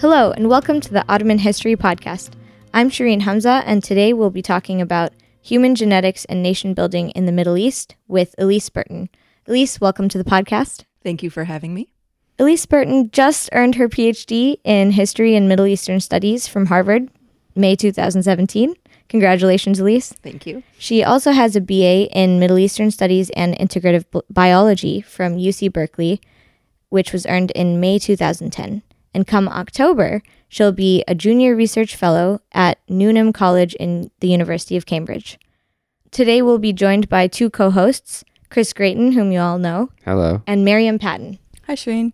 Hello, and welcome to the Ottoman History Podcast. I'm Shireen Hamza, and today we'll be talking about human genetics and nation building in the Middle East with Elise Burton. Elise, welcome to the podcast. Thank you for having me. Elise Burton just earned her PhD in History and Middle Eastern Studies from Harvard, May 2017. Congratulations, Elise. Thank you. She also has a BA in Middle Eastern Studies and Integrative Biology from UC Berkeley, which was earned in May 2010. And come October, she'll be a junior research fellow at Newnham College in the University of Cambridge. Today, we'll be joined by two co hosts, Chris Gratien, whom you all know, Hello. and Maryam Patton. Hi, Shireen.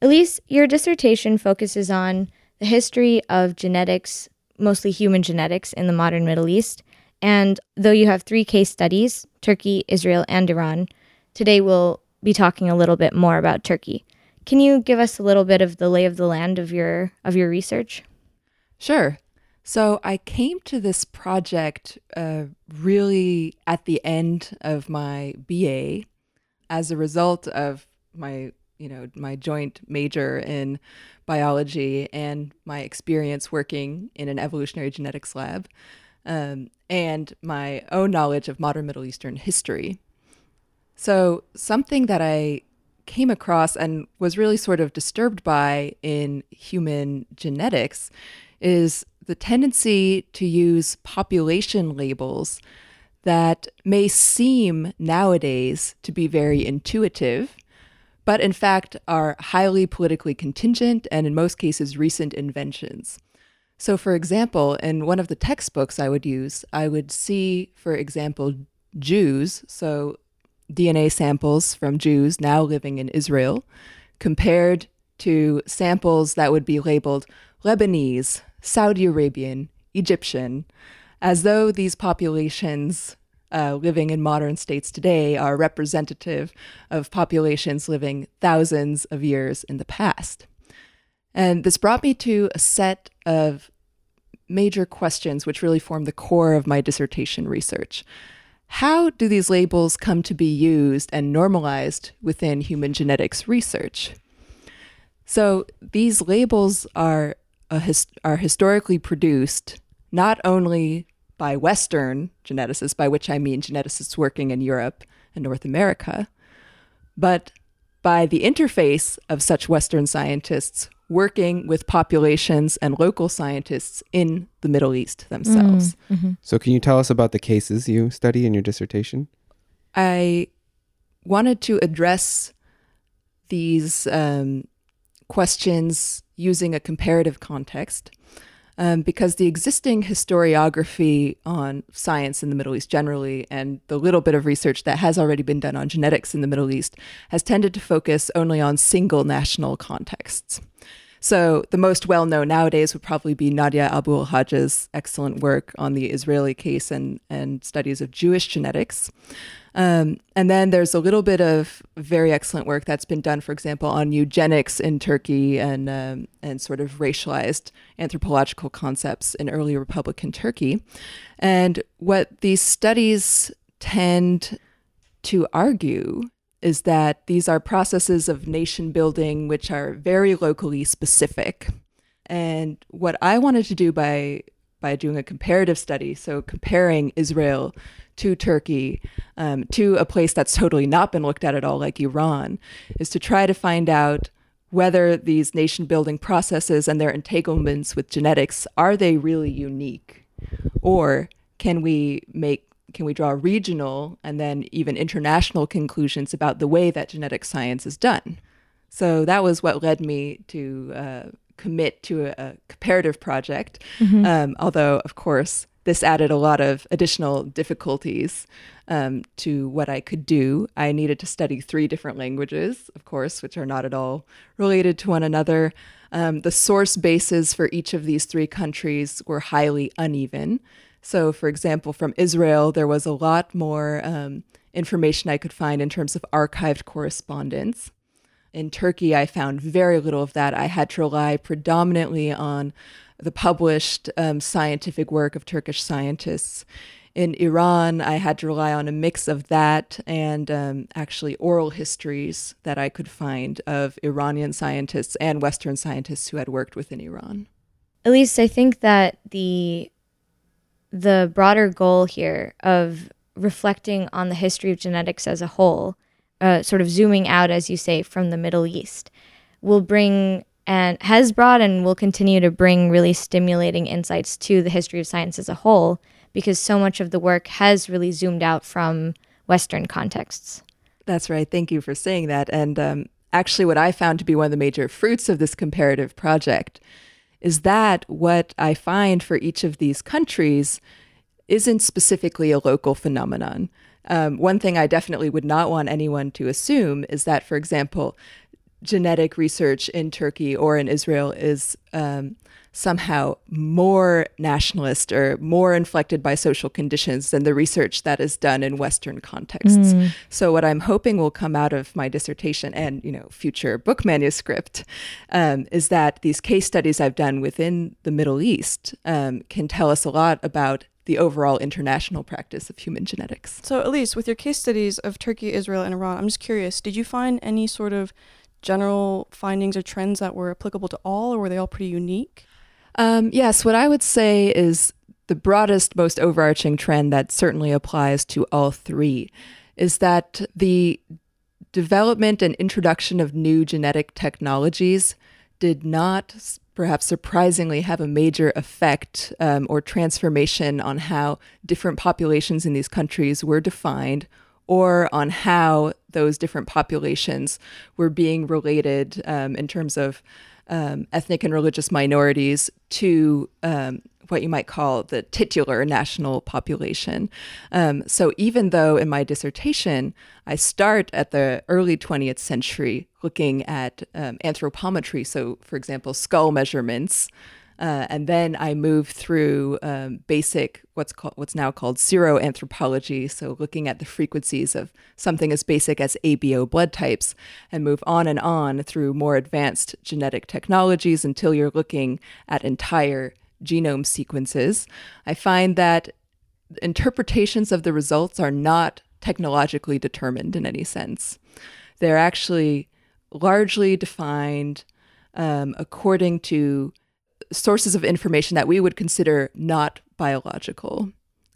Elise, your dissertation focuses on the history of genetics, mostly human genetics, in the modern Middle East. And though you have three case studies Turkey, Israel, and Iran today we'll be talking a little bit more about Turkey. Can you give us a little bit of the lay of the land of your of your research? Sure. So I came to this project uh, really at the end of my BA as a result of my, you know, my joint major in biology and my experience working in an evolutionary genetics lab, um, and my own knowledge of modern Middle Eastern history. So something that I came across and was really sort of disturbed by in human genetics is the tendency to use population labels that may seem nowadays to be very intuitive, but in fact are highly politically contingent and in most cases recent inventions. So, for example, in one of the textbooks I would use, I would see, for example, Jews, so DNA samples from Jews now living in Israel, compared to samples that would be labeled Lebanese, Saudi Arabian, Egyptian, as though these populations uh, living in modern states today are representative of populations living thousands of years in the past. And this brought me to a set of major questions which really form the core of my dissertation research. How do these labels come to be used and normalized within human genetics research? So these labels are his, are historically produced not only by Western geneticists, by which I mean geneticists working in Europe and North America, but by the interface of such Western scientists working with populations and local scientists in the Middle East themselves. Mm-hmm. So, can you tell us about the cases you study in your dissertation? I wanted to address these um, questions using a comparative context um, because the existing historiography on science in the Middle East generally, and the little bit of research that has already been done on genetics in the Middle East, has tended to focus only on single national contexts. So, the most well known nowadays would probably be Nadia Abu Hajj's excellent work on the Israeli case and, and studies of Jewish genetics. Um, and then there's a little bit of very excellent work that's been done, for example, on eugenics in Turkey and um, and sort of racialized anthropological concepts in early Republican Turkey. And what these studies tend to argue is that these are processes of nation building which are very locally specific. And what I wanted to do by by doing a comparative study, so comparing Israel to Turkey, um, to a place that's totally not been looked at at all, like Iran, is to try to find out whether these nation building processes and their entanglements with genetics are they really unique, or can we make can we draw regional and then even international conclusions about the way that genetic science is done? So that was what led me to uh, commit to a, a comparative project. Mm-hmm. Um, although, of course, this added a lot of additional difficulties um, to what I could do. I needed to study three different languages, of course, which are not at all related to one another. Um, the source bases for each of these three countries were highly uneven. So, for example, from Israel, there was a lot more um, information I could find in terms of archived correspondence. In Turkey, I found very little of that. I had to rely predominantly on the published um, scientific work of Turkish scientists. In Iran, I had to rely on a mix of that and um, actually oral histories that I could find of Iranian scientists and Western scientists who had worked within Iran. Elise, I think that the the broader goal here of reflecting on the history of genetics as a whole, uh, sort of zooming out, as you say, from the Middle East, will bring and has brought and will continue to bring really stimulating insights to the history of science as a whole because so much of the work has really zoomed out from Western contexts. That's right. Thank you for saying that. And um, actually, what I found to be one of the major fruits of this comparative project is that what I find for each of these countries isn't specifically a local phenomenon. Um, one thing I definitely would not want anyone to assume is that, for example, genetic research in Turkey or in Israel is um, somehow more nationalist or more inflected by social conditions than the research that is done in Western contexts. Mm. So, what I'm hoping will come out of my dissertation and you know future book manuscript um, is that these case studies I've done within the Middle East um, can tell us a lot about the overall international practice of human genetics. So, Elise, with your case studies of Turkey, Israel, and Iran, I'm just curious, did you find any sort of general findings or trends that were applicable to all, or were they all pretty unique? Um, yes, what I would say is the broadest, most overarching trend that certainly applies to all three is that the development and introduction of new genetic technologies did not, perhaps surprisingly, have a major effect um, or transformation on how different populations in these countries were defined or on how those different populations were being related um, in terms of um, ethnic and religious minorities to um, what you might call the titular national population. Um, so even though in my dissertation I start at the early 20th century looking at um, anthropometry, so for example, skull measurements, uh, and then I moved through um, basic what's called what's now called seroanthropology, so looking at the frequencies of something as basic as ABO blood types, and move on and on through more advanced genetic technologies until you're looking at entire genome sequences. I find that interpretations of the results are not technologically determined in any sense. They're actually largely defined um, according to sources of information that we would consider not biological.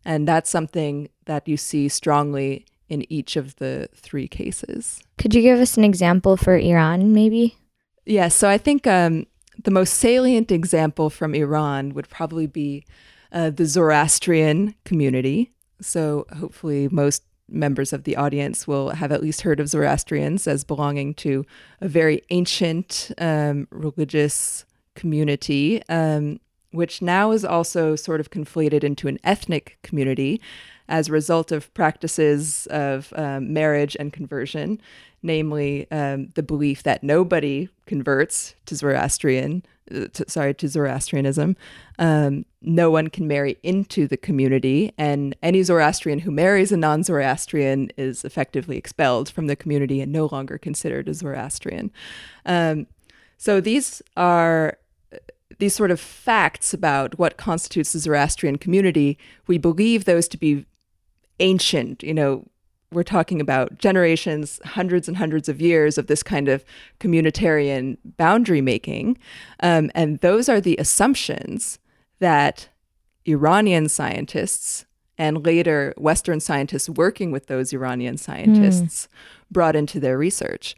And that's something that you see strongly in each of the three cases. Could you give us an example for Iran, maybe? Yes. Yeah, so I think um, the most salient example from Iran would probably be uh, the Zoroastrian community. So hopefully, most members of the audience will have at least heard of Zoroastrians as belonging to a very ancient um, religious community, um, which now is also sort of conflated into an ethnic community as a result of practices of um, marriage and conversion, namely um, the belief that nobody converts to Zoroastrian, uh, to, sorry, to Zoroastrianism. Um, no one can marry into the community, and any Zoroastrian who marries a non Zoroastrian is effectively expelled from the community and no longer considered a Zoroastrian. Um, so these are these sort of facts about what constitutes the Zoroastrian community, we believe those to be ancient. You know, we're talking about generations, hundreds and hundreds of years of this kind of communitarian boundary making. Um, and those are the assumptions that Iranian scientists and later Western scientists working with those Iranian scientists mm. brought into their research.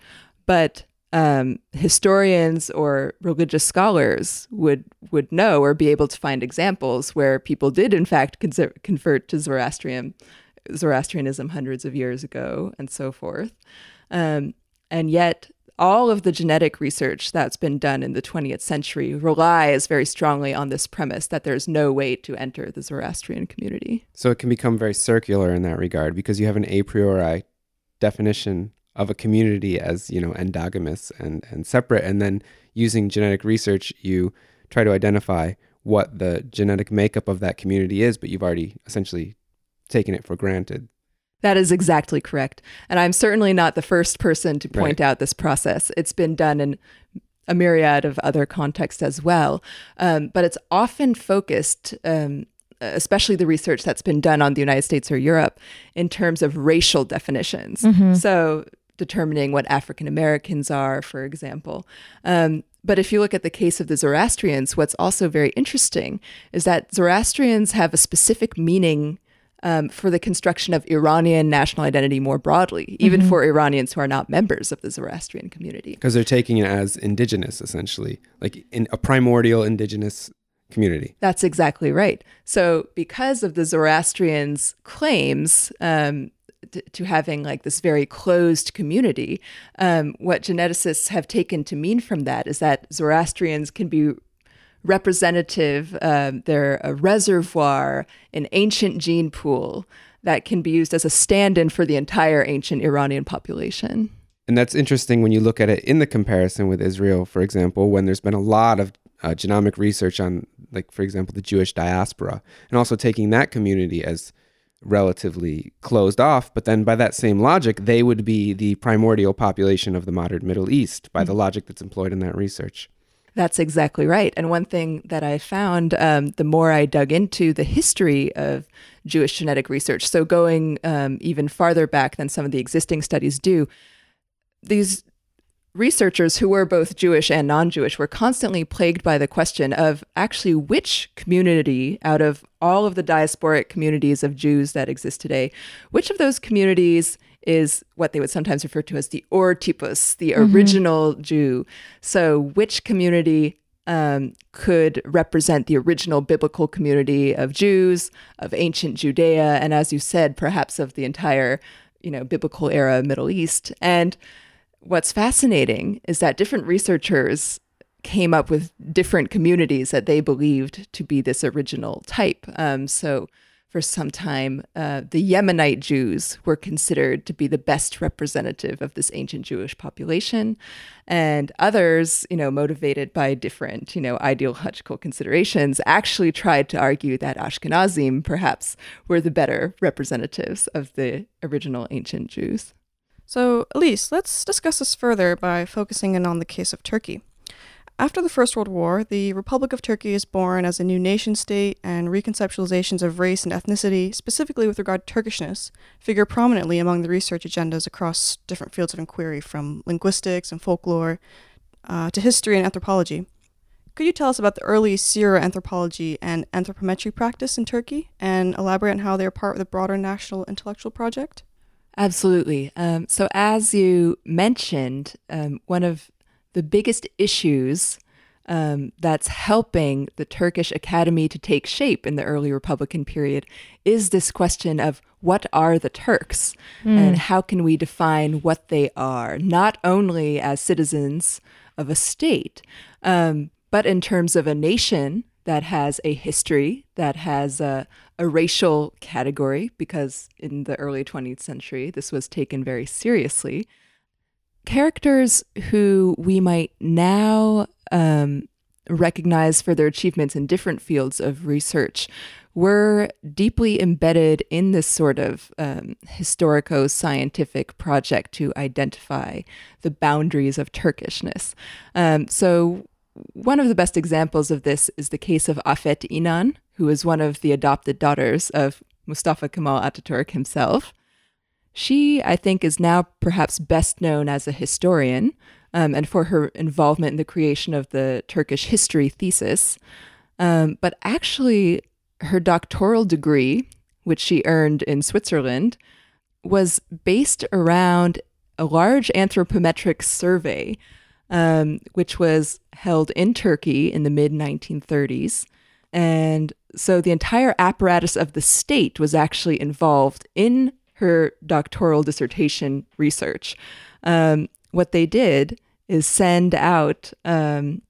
But um, historians or religious scholars would would know or be able to find examples where people did in fact convert to Zoroastrian Zoroastrianism hundreds of years ago and so forth. Um, and yet, all of the genetic research that's been done in the 20th century relies very strongly on this premise that there's no way to enter the Zoroastrian community. So it can become very circular in that regard because you have an a priori definition of a community as you know endogamous and and separate. And then using genetic research you try to identify what the genetic makeup of that community is but you've already essentially taken it for granted. That is exactly correct. And i'm certainly not the first person to point right. out this process. It's been done in a myriad of other contexts as well. Um, but it's often focused um, especially the research that's been done on the United States or Europe, in terms of racial definitions. So, determining what African Americans are, for example. Um, but if you look at the case of the Zoroastrians, what's also very interesting is that Zoroastrians have a specific meaning um, for the construction of Iranian national identity more broadly, even for Iranians who are not members of the Zoroastrian community. Because they're taking it as indigenous, essentially, like in a primordial indigenous community. That's exactly right. So, because of the Zoroastrians' claims um, to having like this very closed community, um, what geneticists have taken to mean from that is that Zoroastrians can be representative, they're a reservoir, an ancient gene pool that can be used as a stand in for the entire ancient Iranian population. And that's interesting when you look at it in the comparison with Israel, for example, when there's been a lot of uh, genomic research on, like, for example, the Jewish diaspora, and also taking that community as relatively closed off. But then by that same logic, they would be the primordial population of the modern Middle East by the logic that's employed in that research. That's exactly right. And one thing that I found um, the more I dug into the history of Jewish genetic research, so going um, even farther back than some of the existing studies do, these researchers who were both Jewish and non Jewish were constantly plagued by the question of actually which community out of all of the diasporic communities of Jews that exist today, which of those communities is what they would sometimes refer to as the Urtypus, the original Jew. So, which community um, could represent the original biblical community of Jews, of ancient Judea, and as you said, perhaps of the entire, you know, biblical era Middle East. And what's fascinating is that different researchers came up with different communities that they believed to be this original type. Um, so, for some time, uh, the Yemenite Jews were considered to be the best representative of this ancient Jewish population. And others, you know, motivated by different, you know, ideological considerations, actually tried to argue that Ashkenazim perhaps were the better representatives of the original ancient Jews. So, Elise, let's discuss this further by focusing in on the case of Turkey. After the First World War, the Republic of Turkey is born as a new nation state, and reconceptualizations of race and ethnicity, specifically with regard to Turkishness, figure prominently among the research agendas across different fields of inquiry, from linguistics and folklore uh, to history and anthropology. Could you tell us about the early Sero-anthropology and anthropometry practice in Turkey, and elaborate on how they are part of the broader national intellectual project? Absolutely. Um, so, as you mentioned, um, one of the biggest issues um, that's helping the Turkish academy to take shape in the early Republican period is this question of what are the Turks and how can we define what they are, not only as citizens of a state, um, but in terms of a nation that has a history, that has a, a racial category, because in the early 20th century, this was taken very seriously. Characters who we might now um, recognize for their achievements in different fields of research were deeply embedded in this sort of um, historico scientific project to identify the boundaries of Turkishness. Um, so, one of the best examples of this is the case of Afet Inan, who is one of the adopted daughters of Mustafa Kemal Ataturk himself. She, I think, is now perhaps best known as a historian um, and for her involvement in the creation of the Turkish history thesis. Um, but actually, her doctoral degree, which she earned in Switzerland, was based around a large anthropometric survey, um, which was held in Turkey in the mid 1930s. And so the entire apparatus of the state was actually involved in her doctoral dissertation research. Um, what they did is send out, um,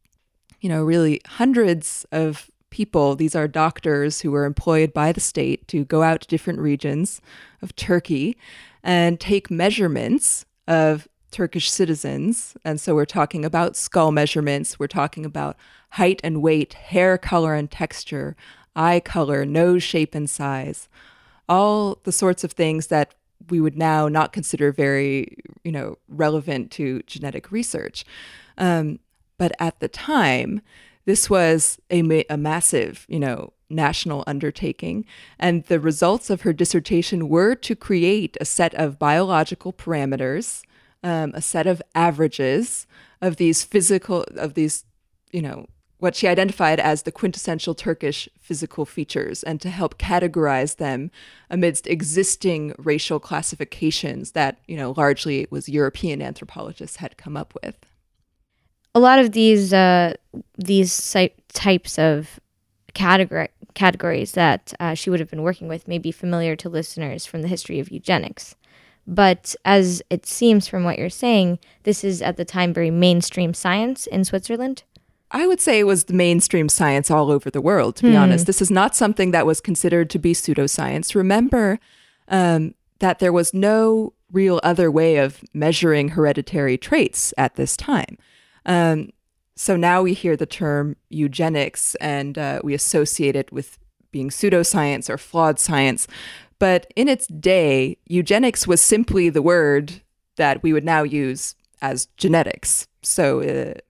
you know, really hundreds of people. These are doctors who were employed by the state to go out to different regions of Turkey and take measurements of Turkish citizens. And so we're talking about skull measurements, we're talking about height and weight, hair color and texture, eye color, nose shape and size, all the sorts of things that we would now not consider very, you know, relevant to genetic research. Um, but at the time, this was a, a massive, you know, national undertaking. And the results of her dissertation were to create a set of biological parameters, um, a set of averages of these physical, of these, you know, what she identified as the quintessential Turkish physical features and to help categorize them amidst existing racial classifications that, you know, largely it was European anthropologists had come up with. A lot of these uh, these types of category categories that uh, she would have been working with may be familiar to listeners from the history of eugenics. But as it seems from what you're saying, this is at the time very mainstream science in Switzerland. I would say it was the mainstream science all over the world, to be hmm. honest. This is not something that was considered to be pseudoscience. Remember um, that there was no real other way of measuring hereditary traits at this time. Um, so now we hear the term eugenics and uh, we associate it with being pseudoscience or flawed science. But in its day, eugenics was simply the word that we would now use as genetics. So uh,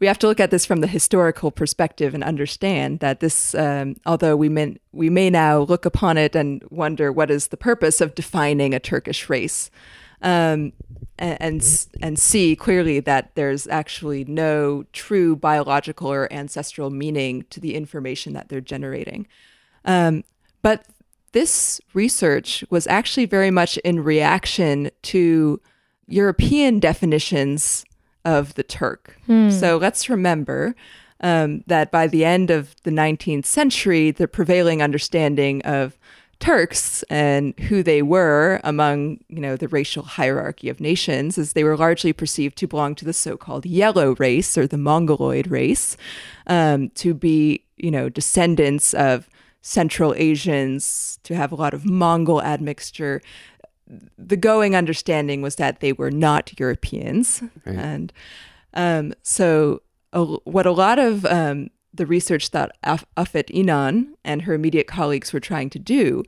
we have to look at this from the historical perspective and understand that this, um, although we may, we may now look upon it and wonder what is the purpose of defining a Turkish race, um, and, and, and see clearly that there's actually no true biological or ancestral meaning to the information that they're generating. Um, but this research was actually very much in reaction to European definitions of the Turk. Hmm. So let's remember um, that by the end of the 19th century, the prevailing understanding of Turks and who they were among, you know, the racial hierarchy of nations is they were largely perceived to belong to the so-called yellow race or the Mongoloid race, um, to be, you know, descendants of Central Asians, to have a lot of Mongol admixture, the going understanding was that they were not Europeans, right. and um, so a, what a lot of um, the research that Af- Afet Inan and her immediate colleagues were trying to do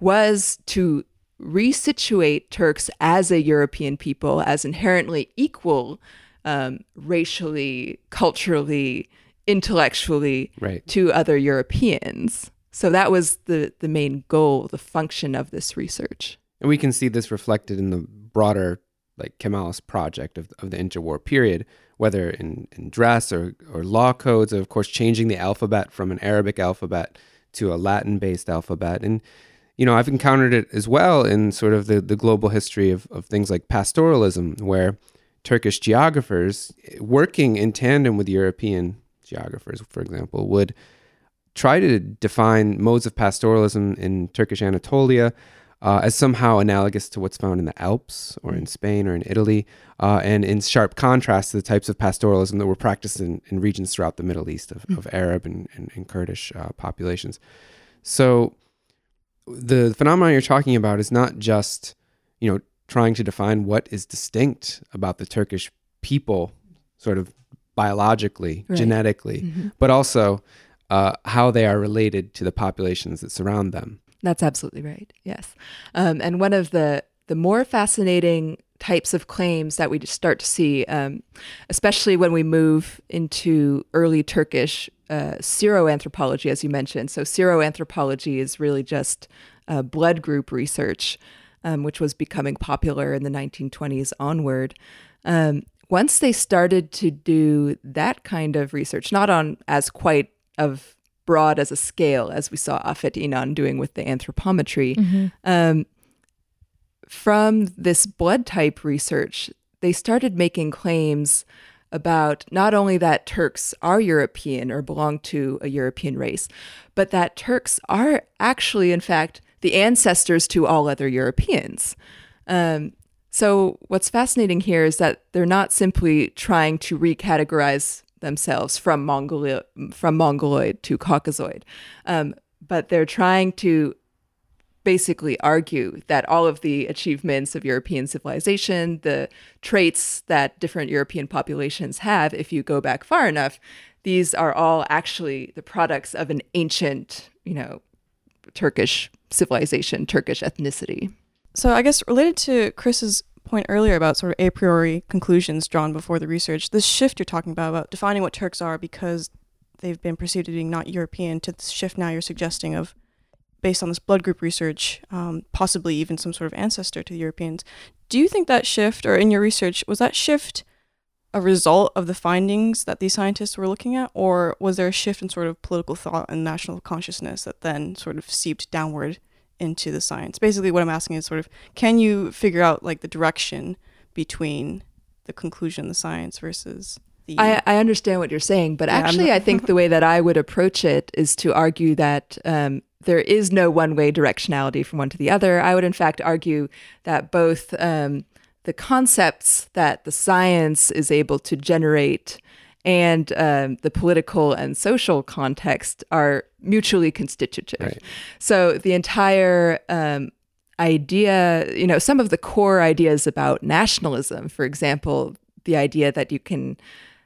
was to resituate Turks as a European people, as inherently equal, um, racially, culturally, intellectually right. to other Europeans. So that was the the main goal, the function of this research. And we can see this reflected in the broader like Kemalist project of, of the interwar period, whether in, in dress or, or law codes, of course, changing the alphabet from an Arabic alphabet to a Latin based alphabet. And, you know, I've encountered it as well in sort of the, the global history of, of things like pastoralism, where Turkish geographers eh, working in tandem with European geographers, for example, would try to define modes of pastoralism in Turkish Anatolia uh, as somehow analogous to what's found in the Alps or in Spain or in Italy, uh, and in sharp contrast to the types of pastoralism that were practiced in, in regions throughout the Middle East of, of Arab and, and, and Kurdish uh, populations. So the phenomenon you're talking about is not just, you know, trying to define what is distinct about the Turkish people, sort of biologically, right. genetically, mm-hmm. but also uh, how they are related to the populations that surround them. That's absolutely right. Yes. Um, and one of the the more fascinating types of claims that we start to see, um, especially when we move into early Turkish uh, seroanthropology, as you mentioned. So, seroanthropology is really just uh, blood group research, um, which was becoming popular in the 1920s onward. Um, once they started to do that kind of research, not on as quite of broad as a scale, as we saw Afet Inan doing with the anthropometry. Mm-hmm. Um, from this blood type research, they started making claims about not only that Turks are European or belong to a European race, but that Turks are actually, in fact, the ancestors to all other Europeans. Um, so, what's fascinating here is that they're not simply trying to recategorize themselves from Mongolia, from Mongoloid to Caucasoid. Um, but they're trying to basically argue that all of the achievements of European civilization, the traits that different European populations have, if you go back far enough, these are all actually the products of an ancient, you know, Turkish civilization, Turkish ethnicity. So I guess related to Chris's point earlier about sort of a priori conclusions drawn before the research, this shift you're talking about, about defining what Turks are because they've been perceived as being not European to the shift now you're suggesting of based on this blood group research, um, possibly even some sort of ancestor to the Europeans. Do you think that shift, or in your research, was that shift a result of the findings that these scientists were looking at, or was there a shift in sort of political thought and national consciousness that then sort of seeped downward into the science? Basically, what I'm asking is sort of can you figure out like the direction between the conclusion, the science versus the. I, I understand what you're saying, but Yeah, actually, not- I think the way that I would approach it is to argue that um, there is no one way directionality from one to the other. I would, in fact, argue that both um, the concepts that the science is able to generate and um, the political and social context are mutually constitutive. Right. So the entire um, idea, you know, some of the core ideas about nationalism, for example, the idea that you can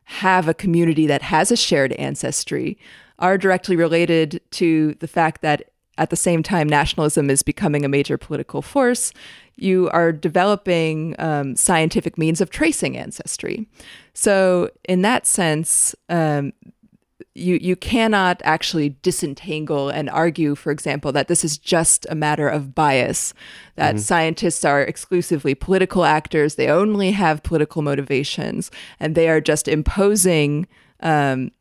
have a community that has a shared ancestry, are directly related to the fact that at the same time nationalism is becoming a major political force, you are developing um, scientific means of tracing ancestry. So, in that sense, um, you you cannot actually disentangle and argue, for example, that this is just a matter of bias, that scientists are exclusively political actors, they only have political motivations, and they are just imposing. Um,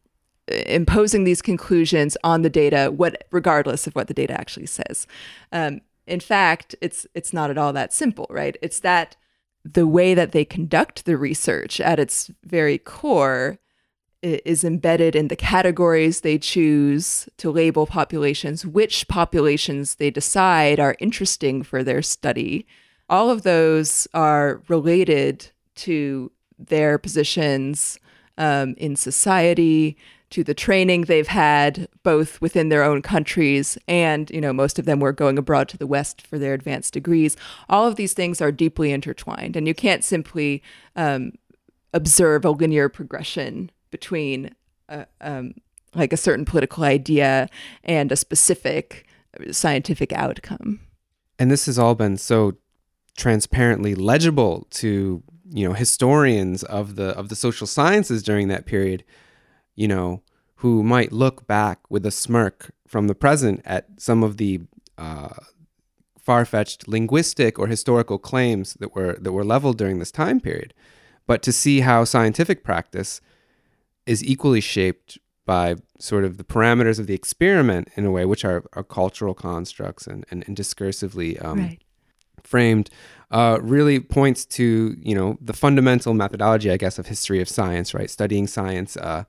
imposing these conclusions on the data what regardless of what the data actually says um, in fact it's it's not at all that simple right it's that the way that they conduct the research at its very core is embedded in the categories they choose to label populations, which populations they decide are interesting for their study. All of those are related to their positions um, in society, to the training they've had both within their own countries and you know most of them were going abroad to the west for their advanced degrees all of these things are deeply intertwined and you can't simply um, observe a linear progression between uh, um, like a certain political idea and a specific scientific outcome. And this has all been so transparently legible to you know historians of the of the social sciences during that period you know who might look back with a smirk from the present at some of the uh, far-fetched linguistic or historical claims that were that were leveled during this time period. But to see how scientific practice is equally shaped by sort of the parameters of the experiment in a way which are, are cultural constructs and, and, and discursively um, right. framed uh, really points to you know the fundamental methodology I guess of history of science right? Studying science uh,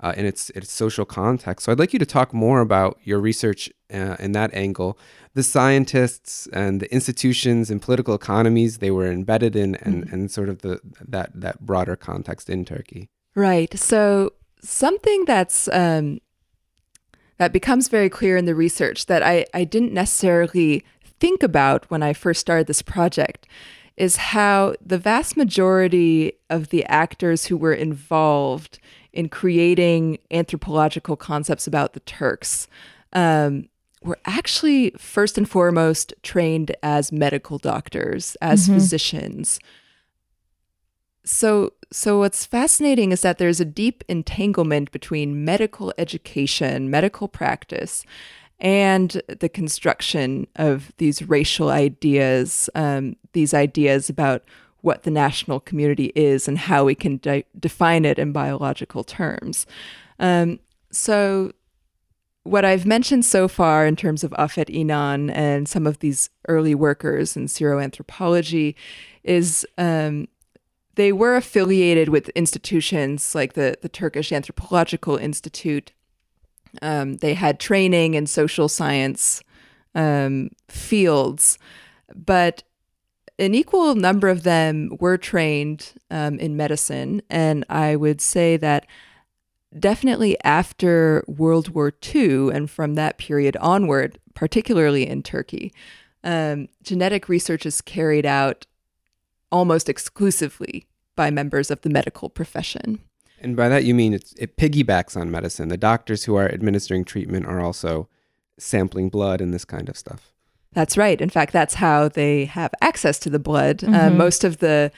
uh, in its its social context. So I'd like you to talk more about your research uh, in that angle. The scientists and the institutions and political economies they were embedded in and, and sort of the that that broader context in Turkey Right. So something that's um, that becomes very clear in the research that I, I didn't necessarily think about when I first started this project is how the vast majority of the actors who were involved in creating anthropological concepts about the Turks um, were actually first and foremost trained as medical doctors, as physicians. So, so what's fascinating is that there's a deep entanglement between medical education, medical practice, and the construction of these racial ideas, um, these ideas about what the national community is and how we can de- define it in biological terms. Um, so, what I've mentioned so far in terms of Afet Inan and some of these early workers in seroanthropology is um, they were affiliated with institutions like the, the Turkish Anthropological Institute. Um, they had training in social science um, fields, but an equal number of them were trained um, in medicine. And I would say that definitely after World War II and from that period onward, particularly in Turkey, um, genetic research is carried out almost exclusively by members of the medical profession. And by that you mean it's, it piggybacks on medicine. The doctors who are administering treatment are also sampling blood and this kind of stuff. That's right. In fact, that's how they have access to the blood. Mm-hmm. Uh, most of the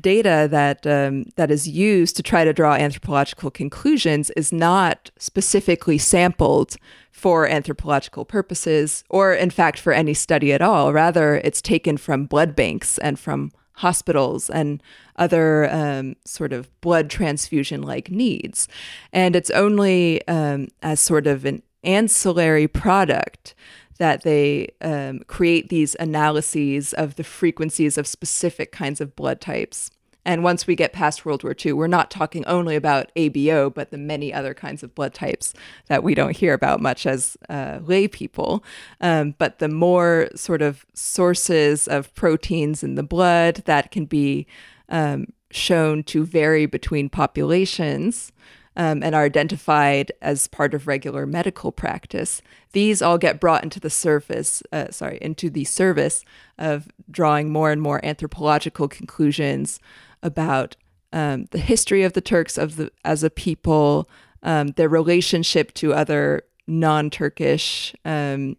data that um, that is used to try to draw anthropological conclusions is not specifically sampled for anthropological purposes, or in fact for any study at all. Rather, it's taken from blood banks and from hospitals and other um, sort of blood transfusion like needs. And it's only um, as sort of an ancillary product that they um, create these analyses of the frequencies of specific kinds of blood types. And once we get past World War II, we're not talking only about ABO, but the many other kinds of blood types that we don't hear about much as uh, lay people. Um, but the more sort of sources of proteins in the blood that can be um, shown to vary between populations, um, and are identified as part of regular medical practice. These all get brought into the surface, uh, sorry, into the service of drawing more and more anthropological conclusions about um, the history of the Turks of the as a people, um, their relationship to other non-Turkish um,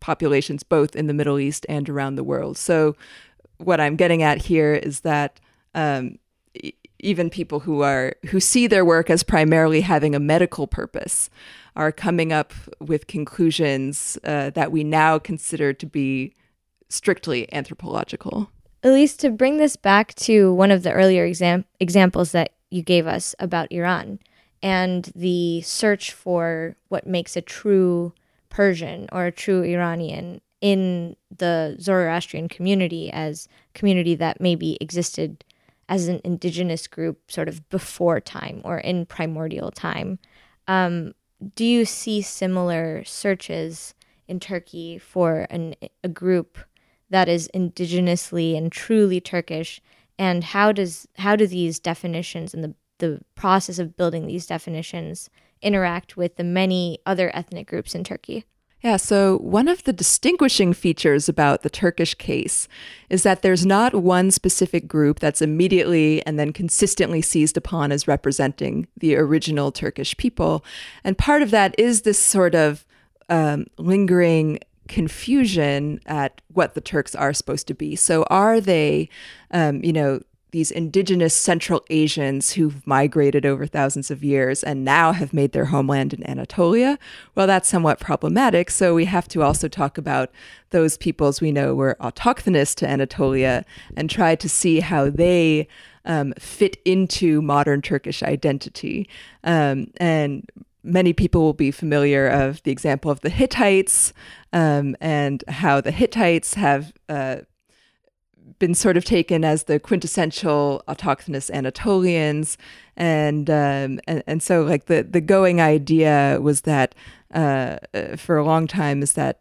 populations, both in the Middle East and around the world. So, what I'm getting at here is that um, even people who are who see their work as primarily having a medical purpose are coming up with conclusions uh, that we now consider to be strictly anthropological. Elise, to bring this back to one of the earlier exam- examples that you gave us about Iran and the search for what makes a true Persian or a true Iranian in the Zoroastrian community as community that maybe existed as an indigenous group sort of before time or in primordial time. Um, do you see similar searches in Turkey for an, a group that is indigenously and truly Turkish? And how does how do these definitions and the, the process of building these definitions interact with the many other ethnic groups in Turkey? Yeah, so one of the distinguishing features about the Turkish case is that there's not one specific group that's immediately and then consistently seized upon as representing the original Turkish people. And part of that is this sort of um, lingering confusion at what the Turks are supposed to be. So are they, um, you know, these indigenous Central Asians who've migrated over thousands of years and now have made their homeland in Anatolia. Well, that's somewhat problematic. So we have to also talk about those peoples we know were autochthonous to Anatolia and try to see how they um, fit into modern Turkish identity. Um, and many people will be familiar of the example of the Hittites um, and how the Hittites have uh, been sort of taken as the quintessential autochthonous Anatolians, and um, and, and so like the the going idea was that uh, for a long time is that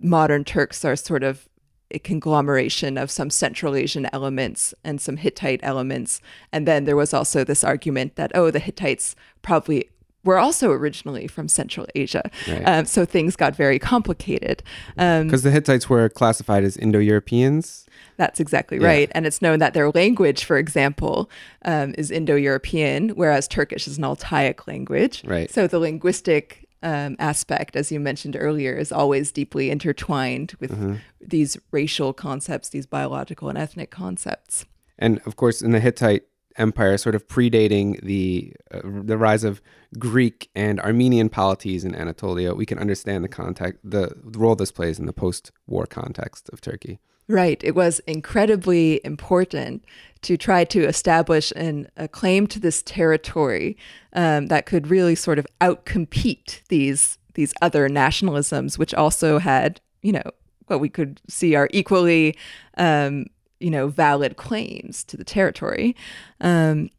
modern Turks are sort of a conglomeration of some Central Asian elements and some Hittite elements, and then there was also this argument that oh the Hittites probably were also originally from Central Asia. Right. Um, so things got very complicated. Because um, the Hittites were classified as Indo Europeans? That's exactly yeah. right. And it's known that their language, for example, um, is Indo European, whereas Turkish is an Altaic language. Right. So the linguistic um, aspect, as you mentioned earlier, is always deeply intertwined with mm-hmm. these racial concepts, these biological and ethnic concepts. And of course, in the Hittite Empire, sort of predating the uh, the rise of Greek and Armenian polities in Anatolia, we can understand the context, the, role this plays in the post-war context of Turkey. Right. It was incredibly important to try to establish an, a claim to this territory um, that could really sort of outcompete these these other nationalisms, which also had, you know, what we could see are equally, um, you know, valid claims to the territory. Um,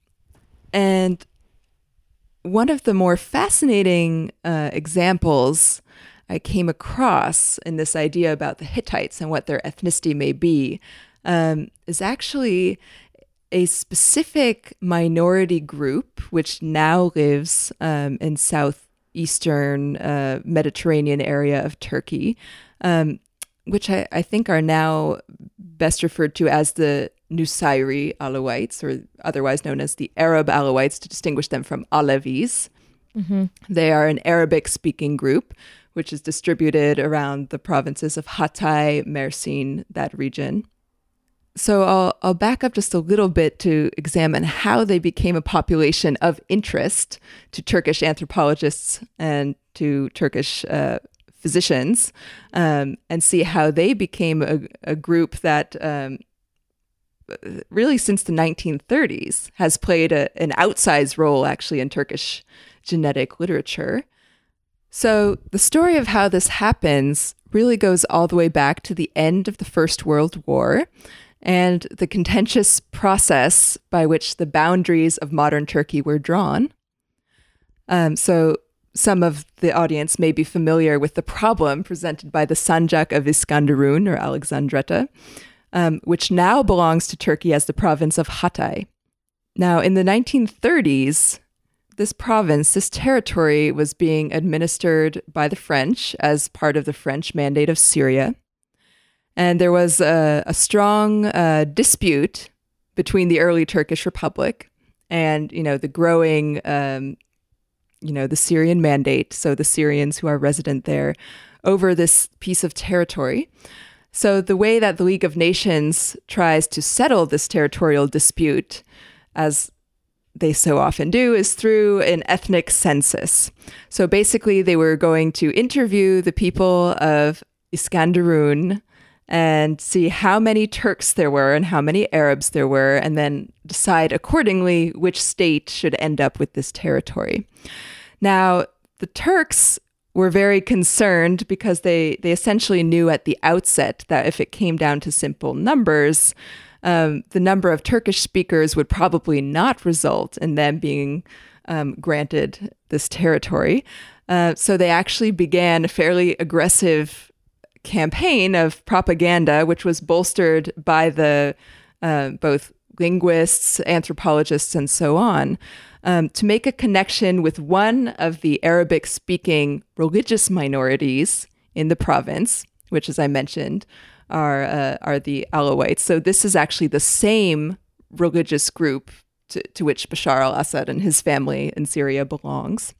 and one of the more fascinating uh, examples I came across in this idea about the Hittites and what their ethnicity may be um, is actually a specific minority group which now lives um, in southeastern uh, Mediterranean area of Turkey, um, which I, I, think are now best referred to as the Nusayri Alawites, or otherwise known as the Arab Alawites, to distinguish them from Alevis. Mm-hmm. They are an Arabic speaking group which is distributed around the provinces of Hatay, Mersin, that region. So I'll, I'll back up just a little bit to examine how they became a population of interest to Turkish anthropologists and to Turkish uh, physicians um, and see how they became a, a group that um, really since the 1930s has played a, an outsized role actually in Turkish genetic literature. So the story of how this happens really goes all the way back to the end of the First World War and the contentious process by which the boundaries of modern Turkey were drawn. Um, so some of the audience may be familiar with the problem presented by the Sanjak of Iskandarun or Alexandretta, um, which now belongs to Turkey as the province of Hatay. Now, in the 1930s, this province, this territory, was being administered by the French as part of the French Mandate of Syria. And there was a, a strong uh, dispute between the early Turkish Republic and, you know, the growing, um, you know, the Syrian Mandate, so the Syrians who are resident there, over this piece of territory. So, the way that the League of Nations tries to settle this territorial dispute, as they so often do, is through an ethnic census. So, basically, they were going to interview the people of Iskandarun and see how many Turks there were and how many Arabs there were, and then decide accordingly which state should end up with this territory. Now, the Turks were very concerned because they, they essentially knew at the outset that if it came down to simple numbers, um, the number of Turkish speakers would probably not result in them being um, granted this territory. Uh, so they actually began a fairly aggressive campaign of propaganda, which was bolstered by the uh, both linguists, anthropologists, and so on, um, to make a connection with one of the Arabic speaking religious minorities in the province, which, as I mentioned, are, uh, are the Alawites. So, this is actually the same religious group to, to which Bashar al Assad and his family in Syria belongs.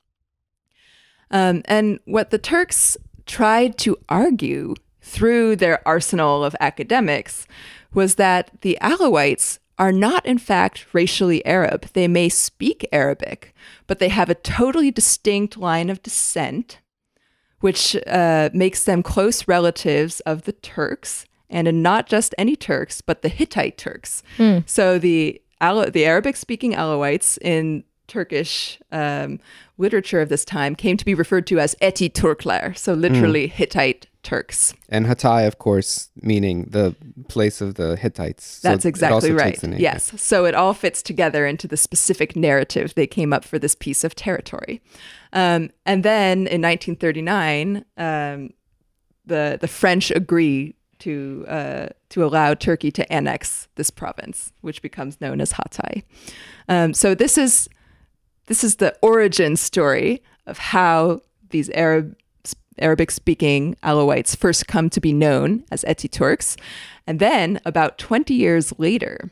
Um, and what the Turks tried to argue through their arsenal of academics was that the Alawites are not, in fact, racially Arab. They may speak Arabic, but they have a totally distinct line of descent, which uh, makes them close relatives of the Turks, and not just any Turks, but the Hittite Turks. Mm. So the the Arabic-speaking Alawites in Turkish um, literature of this time came to be referred to as Eti Turkler, so literally mm. Hittite Turks. And Hatay, of course, meaning the place of the Hittites. That's so exactly right. Yes. So it all fits together into the specific narrative they came up for this piece of territory. Um, and then in 1939, um, the the French agree to uh, to allow Turkey to annex this province, which becomes known as Hatay. Um, so this is this is the origin story of how these Arab Arabic speaking Alawites first come to be known as Etiturks. And then, about 20 years later,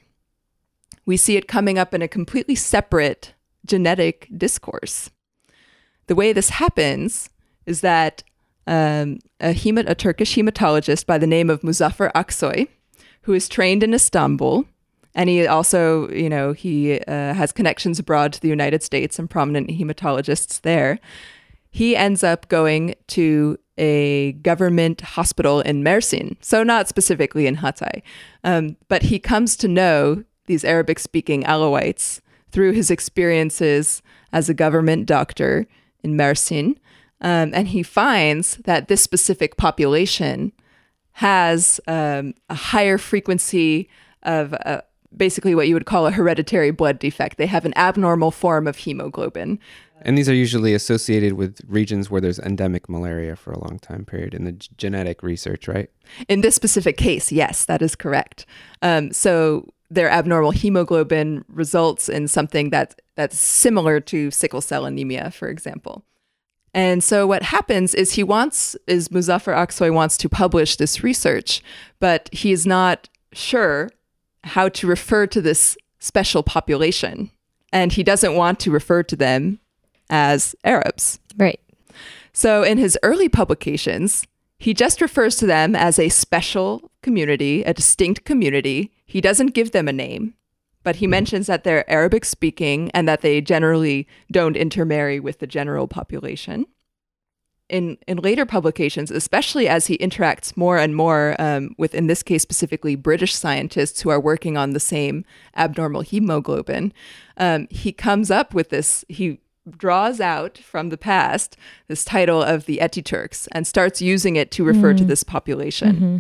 we see it coming up in a completely separate genetic discourse. The way this happens is that um, a, a Turkish hematologist by the name of Muzaffer Aksoy, who is trained in Istanbul, and he also, you know, he uh, has connections abroad to the United States and prominent hematologists there he ends up going to a government hospital in Mersin, so not specifically in Hatay. Um, but he comes to know these Arabic speaking Alawites through his experiences as a government doctor in Mersin. Um, and he finds that this specific population has um, a higher frequency of uh, basically what you would call a hereditary blood defect. They have an abnormal form of hemoglobin. And these are usually associated with regions where there's endemic malaria for a long time period in the g- genetic research, right? In this specific case, yes, that is correct. Um, so their abnormal hemoglobin results in something that that's similar to sickle cell anemia, for example. And so what happens is he wants is Muzaffer Aksoy wants to publish this research, but he is not sure how to refer to this special population. And he doesn't want to refer to them as Arabs. Right. So in his early publications, he just refers to them as a special community, a distinct community. He doesn't give them a name, but he mentions that they're Arabic speaking and that they generally don't intermarry with the general population. In, in later publications, especially as he interacts more and more um, with, in this case specifically, British scientists who are working on the same abnormal hemoglobin, um, he comes up with this. He draws out from the past this title of the Etiturks and starts using it to refer mm. to this population. Mm-hmm.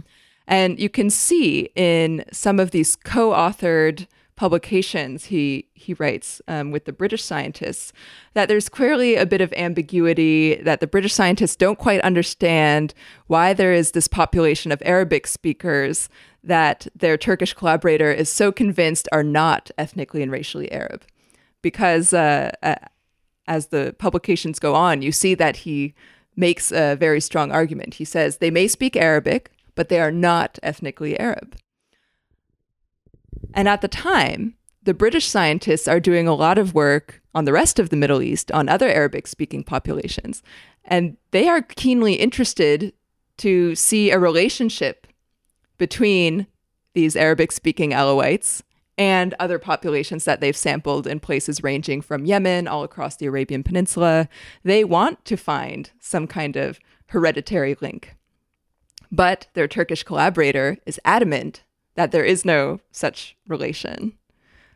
And you can see in some of these co-authored publications he he writes um, with the British scientists that there's clearly a bit of ambiguity that the British scientists don't quite understand why there is this population of Arabic speakers that their Turkish collaborator is so convinced are not ethnically and racially Arab, because uh, as the publications go on, you see that he makes a very strong argument. He says they may speak Arabic, but they are not ethnically Arab. And at the time, the British scientists are doing a lot of work on the rest of the Middle East, on other Arabic speaking populations. And they are keenly interested to see a relationship between these Arabic speaking Alawites and other populations that they've sampled in places ranging from Yemen all across the Arabian Peninsula. They want to find some kind of hereditary link. But their Turkish collaborator is adamant that there is no such relation.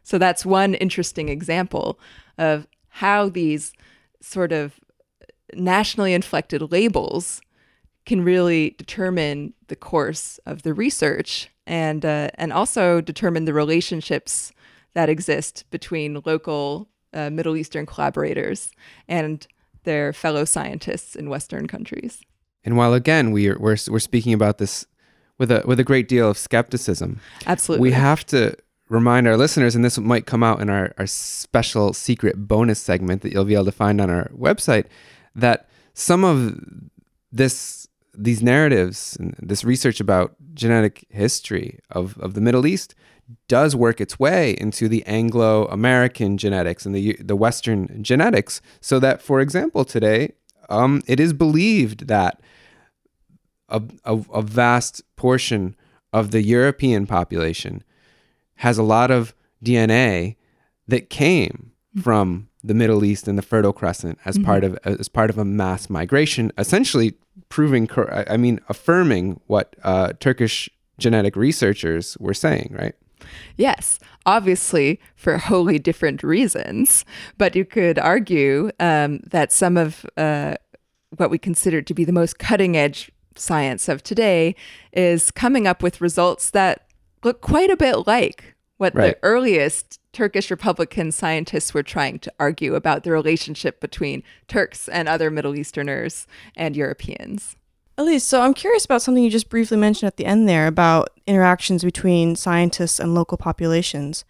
So that's one interesting example of how these sort of nationally inflected labels can really determine the course of the research and uh, and also determine the relationships that exist between local uh, Middle Eastern collaborators and their fellow scientists in Western countries. And while again we are, we're we're speaking about this with a with a great deal of skepticism, absolutely, we have to remind our listeners, and this might come out in our, our special secret bonus segment that you'll be able to find on our website, that some of this these narratives and this research about genetic history of, of the Middle East does work its way into the Anglo American genetics and the, the Western genetics. So that, for example, today, um, it is believed that a, a, a vast portion of the European population has a lot of DNA that came from the Middle East and the Fertile Crescent as mm-hmm. part of as part of a mass migration, essentially proving, I mean, affirming what uh, Turkish genetic researchers were saying, right? Yes, obviously for wholly different reasons. But you could argue um, that some of uh, what we consider to be the most cutting edge science of today is coming up with results that look quite a bit like what right. the earliest Turkish Republican scientists were trying to argue about the relationship between Turks and other Middle Easterners and Europeans. Elise, so I'm curious about something you just briefly mentioned at the end there about interactions between scientists and local populations.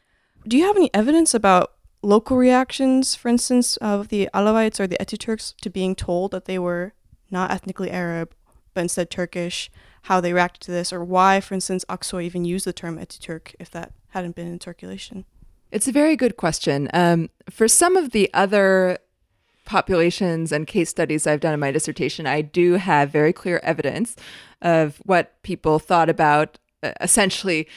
Do you have any evidence about local reactions, for instance, of the Alawites or the Etiturks to being told that they were not ethnically Arab, but instead Turkish, how they reacted to this, or why, for instance, Aksoy even used the term Etiturk if that hadn't been in circulation? It's a very good question. Um, for some of the other populations and case studies I've done in my dissertation, I do have very clear evidence of what people thought about uh, essentially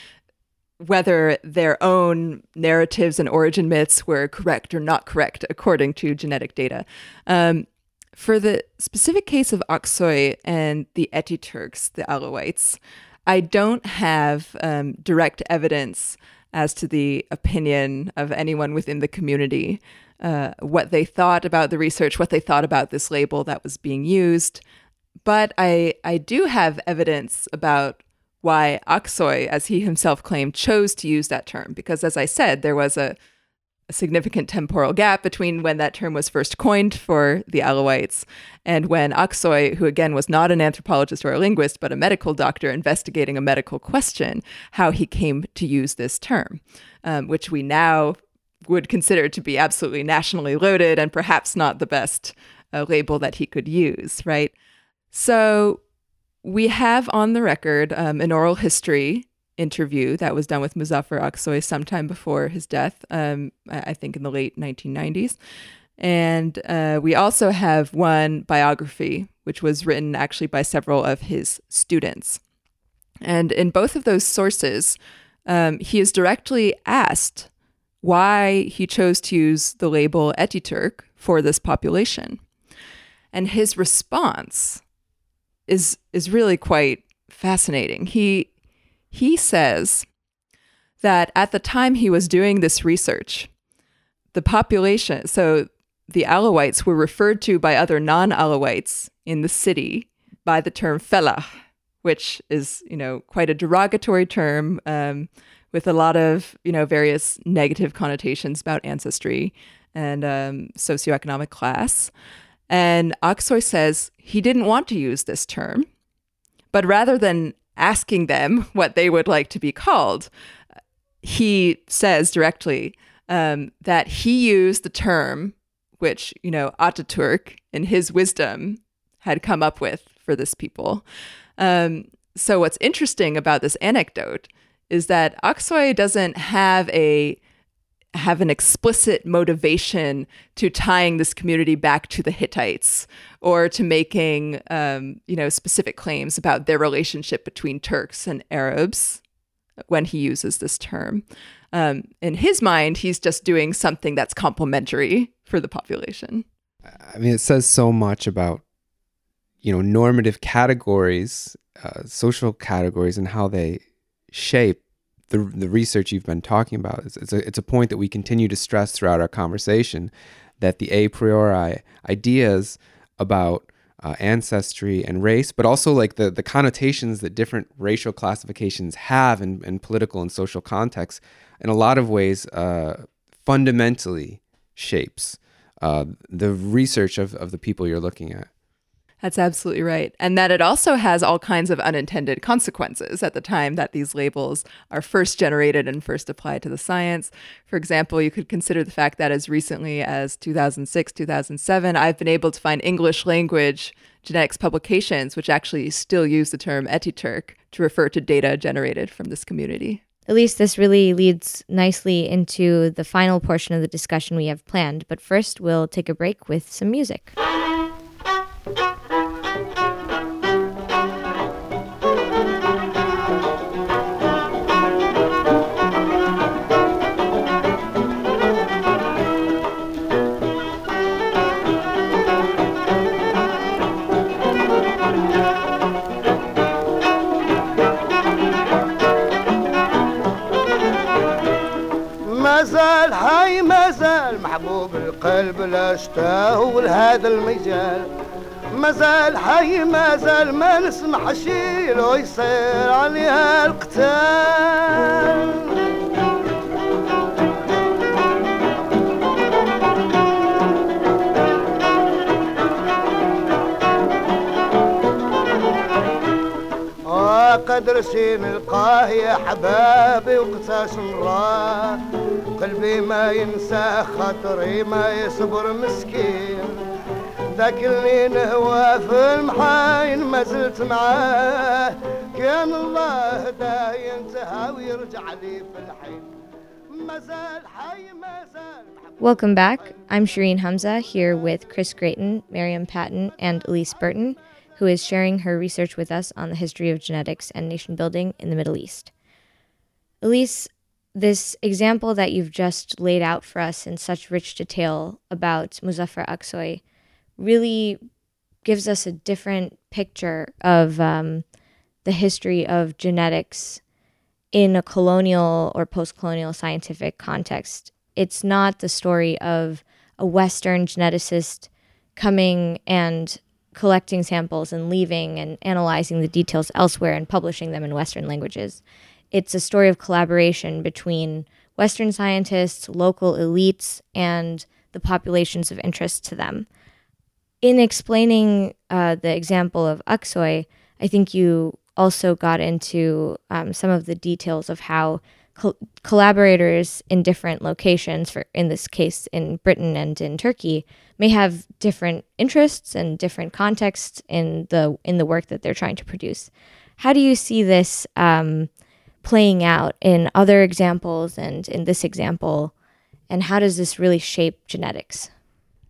whether their own narratives and origin myths were correct or not correct according to genetic data. Um, for the specific case of Aksoy and the Eti Turks, the Alawites, I don't have um, direct evidence as to the opinion of anyone within the community, uh, what they thought about the research, what they thought about this label that was being used. But I, I do have evidence about why Aksoy, as he himself claimed, chose to use that term. Because as I said, there was a a significant temporal gap between when that term was first coined for the Alawites and when Aksoy, who again was not an anthropologist or a linguist, but a medical doctor investigating a medical question, how he came to use this term, um, which we now would consider to be absolutely nationally loaded and perhaps not the best uh, label that he could use, right? So we have on the record um, an oral history interview that was done with Muzaffer Aksoy sometime before his death, um, I think in the late 1990s. And uh, we also have one biography, which was written actually by several of his students. And in both of those sources, um, he is directly asked why he chose to use the label Etiturk for this population. And his response is, is really quite fascinating. He, he says that at the time he was doing this research, the population, so the Alawites were referred to by other non Alawites in the city by the term felah, which is, you know, quite a derogatory term um, with a lot of, you know, various negative connotations about ancestry and um, socioeconomic class. And Aksoy says he didn't want to use this term, but rather than asking them what they would like to be called, he says directly um, that he used the term which, you know, Ataturk, in his wisdom, had come up with for this people. Um, so, what's interesting about this anecdote is that Aksoy doesn't have a have an explicit motivation to tying this community back to the Hittites or to making um, you know specific claims about their relationship between Turks and Arabs when he uses this term. Um, in his mind, he's just doing something that's complementary for the population. I mean, it says so much about you know normative categories, uh, social categories, and how they shape the the research you've been talking about. It's, it's a it's a point that we continue to stress throughout our conversation that the a priori ideas about uh, ancestry and race, but also like the the connotations that different racial classifications have in, in political and social contexts in a lot of ways uh, fundamentally shapes uh, the research of, of the people you're looking at. That's absolutely right. And that it also has all kinds of unintended consequences at the time that these labels are first generated and first applied to the science. For example, you could consider the fact that as recently as 2006, 2007, I've been able to find English language genetics publications which actually still use the term Etiturk to refer to data generated from this community. Elise, this really leads nicely into the final portion of the discussion we have planned. But first, we'll take a break with some music. قلب الاشتاه ولهذا المجال. مازال حي مازال ما نسمح شي لو يصير عليها القتال. آه، قدر سين القاه يا حبابي وقتاش مراه قلبي ما ينسى خاطري ما يصبر مسكين نهوى في المحاين ما زلت معاه كان الله ويرجع لي في الحين ما زال حي ما زال Welcome back. I'm Shireen Hamza here with Chris Gratien, Maryam Patton, and Elise Burton, who is sharing her research with us on the history of genetics and nation building in the Middle East. Elise, this example that you've just laid out for us in such rich detail about Muzaffer Aksoy really gives us a different picture of um, the history of genetics in a colonial or post colonial scientific context. It's not the story of a Western geneticist coming and collecting samples and leaving and analyzing the details elsewhere and publishing them in Western languages it's a story of collaboration between Western scientists, local elites, and the populations of interest to them. In explaining uh, the example of Aksoy, I think you also got into um, some of the details of how co- collaborators in different locations, for in this case in Britain and in Turkey, may have different interests and different contexts in the in the work that they're trying to produce. How do you see this um, playing out in other examples and in this example? And how does this really shape genetics?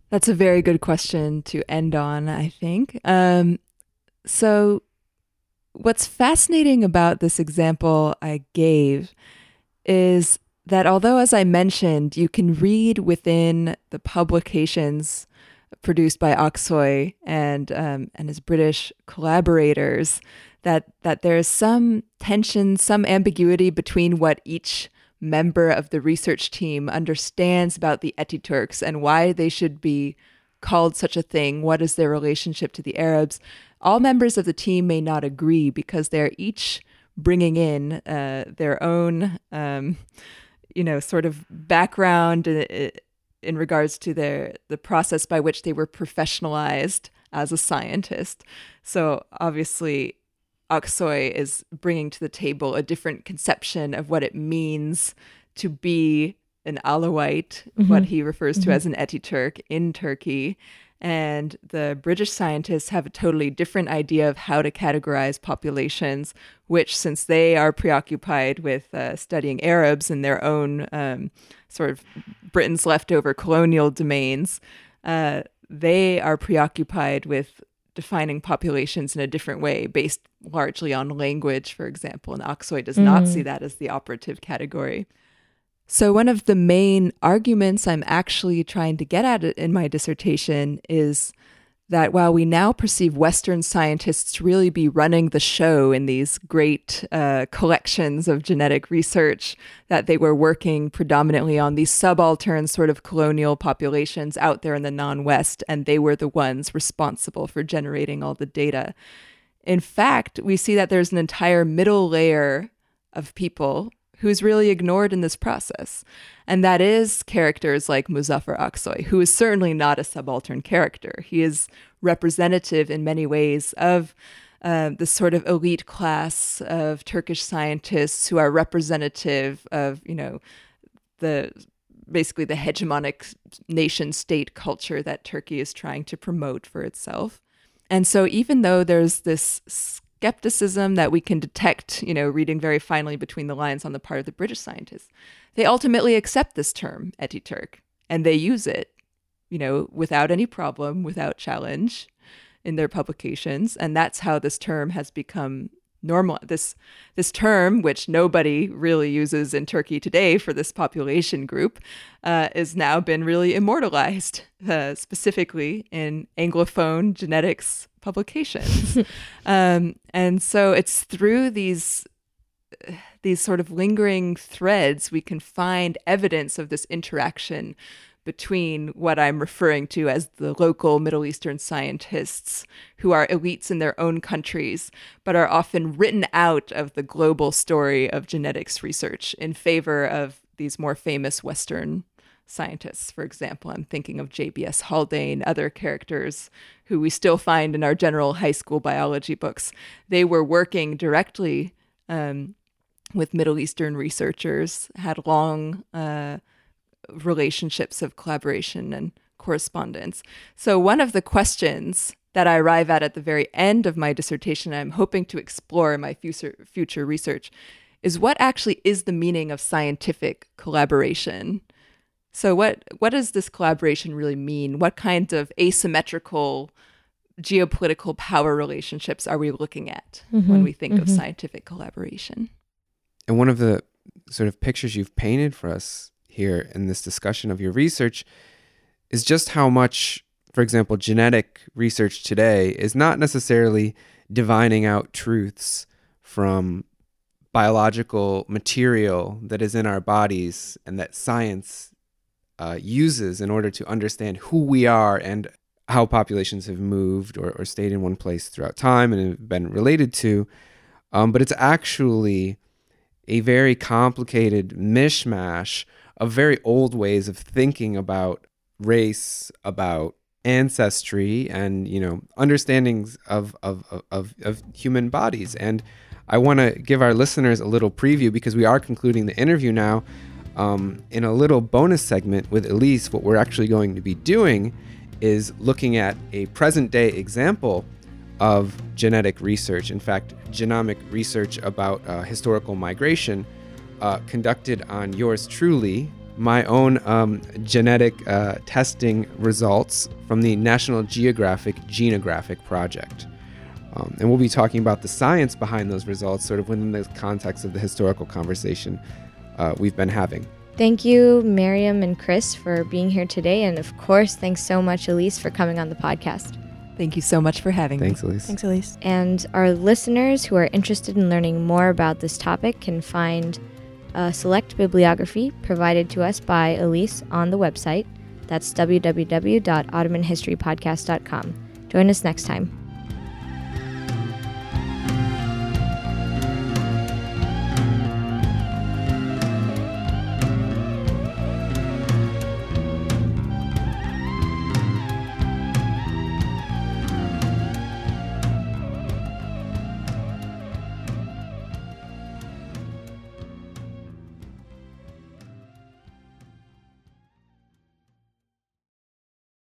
That's a very good question to end on, I think. Um, so, what's fascinating about this example I gave is that although, as I mentioned, you can read within the publications produced by Aksoy and um, and his British collaborators that that there is some tension, some ambiguity between what each member of the research team understands about the Etiturks and why they should be called such a thing. What is their relationship to the Arabs? All members of the team may not agree because they're each bringing in uh, their own, um, you know, sort of background uh, in regards to their the process by which they were professionalized as a scientist. So obviously, Aksoy is bringing to the table a different conception of what it means to be an Alawite, mm-hmm. what he refers mm-hmm. to as an Etiturk in Turkey. And the British scientists have a totally different idea of how to categorize populations, which, since they are preoccupied with uh, studying Arabs in their own um, sort of Britain's leftover colonial domains, uh, they are preoccupied with defining populations in a different way based largely on language, for example. And Aksoy does mm. not see that as the operative category. So, one of the main arguments I'm actually trying to get at in my dissertation is that while we now perceive Western scientists to really be running the show in these great uh, collections of genetic research, that they were working predominantly on these subaltern sort of colonial populations out there in the non West, and they were the ones responsible for generating all the data. In fact, we see that there's an entire middle layer of people who's really ignored in this process. And that is characters like Muzaffer Aksoy, who is certainly not a subaltern character. He is representative in many ways of uh, the sort of elite class of Turkish scientists who are representative of, you know, the basically the hegemonic nation state culture that Turkey is trying to promote for itself. And so, even though there's this skepticism that we can detect, you know, reading very finely between the lines on the part of the British scientists. They ultimately accept this term, Etiturk, and they use it, you know, without any problem, without challenge in their publications. And that's how this term has become normal this this term which nobody really uses in turkey today for this population group uh, now been really immortalized uh, specifically in anglophone genetics publications. Um, and so it's through these these sort of lingering threads we can find evidence of this interaction between what I'm referring to as the local Middle Eastern scientists who are elites in their own countries, but are often written out of the global story of genetics research in favor of these more famous Western scientists. For example, I'm thinking of JBS Haldane, other characters who we still find in our general high school biology books. They were working directly um, with Middle Eastern researchers, had long uh, relationships of collaboration and correspondence. So, one of the questions that I arrive at at the very end of my dissertation, I'm hoping to explore in my future, future research, is what actually is the meaning of scientific collaboration? So, what, what does this collaboration really mean? What kinds of asymmetrical geopolitical power relationships are we looking at mm-hmm, when we think mm-hmm. of scientific collaboration? And one of the sort of pictures you've painted for us here in this discussion of your research is just how much, for example, genetic research today is not necessarily divining out truths from biological material that is in our bodies and that science uh, uses in order to understand who we are and how populations have moved or, or stayed in one place throughout time and have been related to. Um, but it's actually a very complicated mishmash of very old ways of thinking about race, about ancestry, and you know understandings of of of, of human bodies. And I want to give our listeners a little preview because we are concluding the interview now. Um, in a little bonus segment with Elise, what we're actually going to be doing is looking at a present day example of genetic research. In fact, genomic research about uh, historical migration uh, conducted on yours truly my own um, genetic uh, testing results from the National Geographic Genographic Project. Um, and we'll be talking about the science behind those results, sort of within the context of the historical conversation uh, we've been having. Thank you, Maryam and Chris, for being here today. And of course, thanks so much, Elise, for coming on the podcast. Thank you so much for having Thanks, me. Elise. Thanks, Elise. And our listeners who are interested in learning more about this topic can find a select bibliography provided to us by Elise on the website. That's www.ottomanhistorypodcast.com. Join us next time.